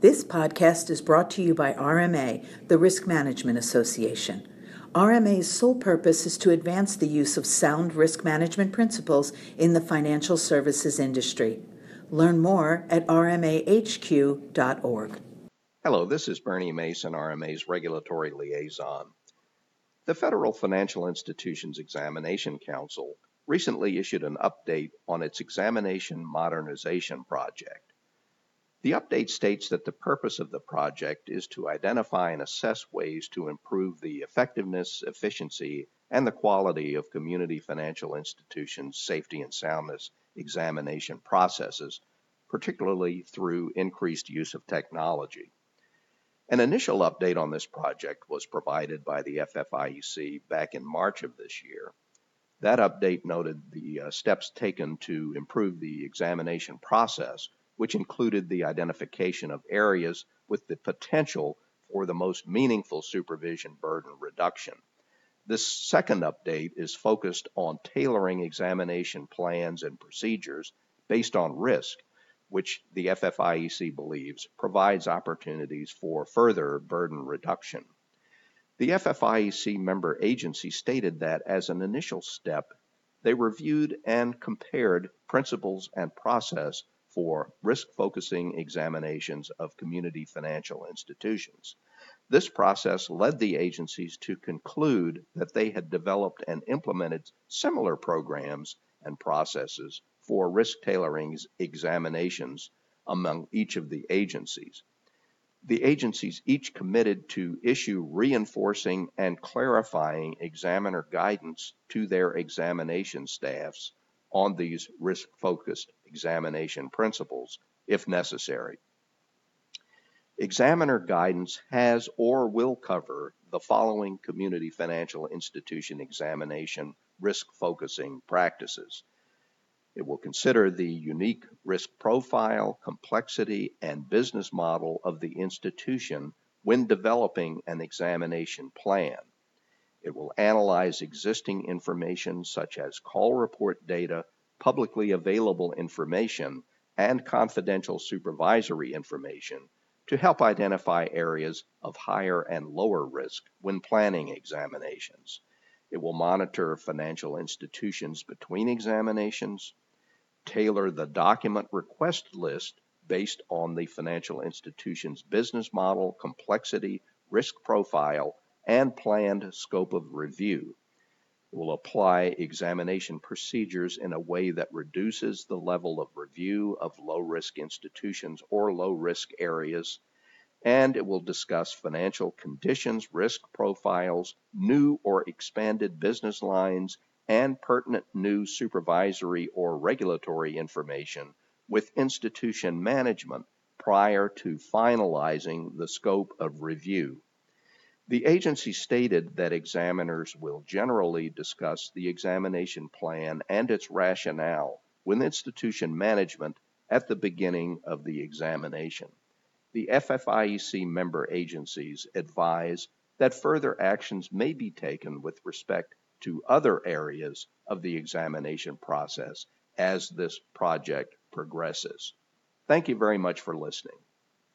This podcast is brought to you by RMA, the Risk Management Association. RMA's sole purpose is to advance the use of sound risk management principles in the financial services industry. Learn more at rmahq.org. Hello, this is Bernie Mason, RMA's regulatory liaison. The Federal Financial Institutions Examination Council recently issued an update on its examination modernization project. The update states that the purpose of the project is to identify and assess ways to improve the effectiveness, efficiency, and the quality of community financial institutions' safety and soundness examination processes, particularly through increased use of technology. An initial update on this project was provided by the FFIEC back in March of this year. That update noted the uh, steps taken to improve the examination process which included the identification of areas with the potential for the most meaningful supervision burden reduction. This second update is focused on tailoring examination plans and procedures based on risk, which the FFIEC believes provides opportunities for further burden reduction. The FFIEC member agency stated that as an initial step, they reviewed and compared principles and process for risk focusing examinations of community financial institutions. This process led the agencies to conclude that they had developed and implemented similar programs and processes for risk tailoring examinations among each of the agencies. The agencies each committed to issue reinforcing and clarifying examiner guidance to their examination staffs on these risk focused examination principles if necessary. Examiner guidance has or will cover the following community financial institution examination risk focusing practices. It will consider the unique risk profile, complexity, and business model of the institution when developing an examination plan. It will analyze existing information such as call report data, publicly available information, and confidential supervisory information to help identify areas of higher and lower risk when planning examinations. It will monitor financial institutions between examinations, tailor the document request list based on the financial institution's business model, complexity, risk profile, and planned scope of review. It will apply examination procedures in a way that reduces the level of review of low risk institutions or low risk areas. And it will discuss financial conditions, risk profiles, new or expanded business lines, and pertinent new supervisory or regulatory information with institution management prior to finalizing the scope of review. The agency stated that examiners will generally discuss the examination plan and its rationale with institution management at the beginning of the examination. The FFIEC member agencies advise that further actions may be taken with respect to other areas of the examination process as this project progresses. Thank you very much for listening.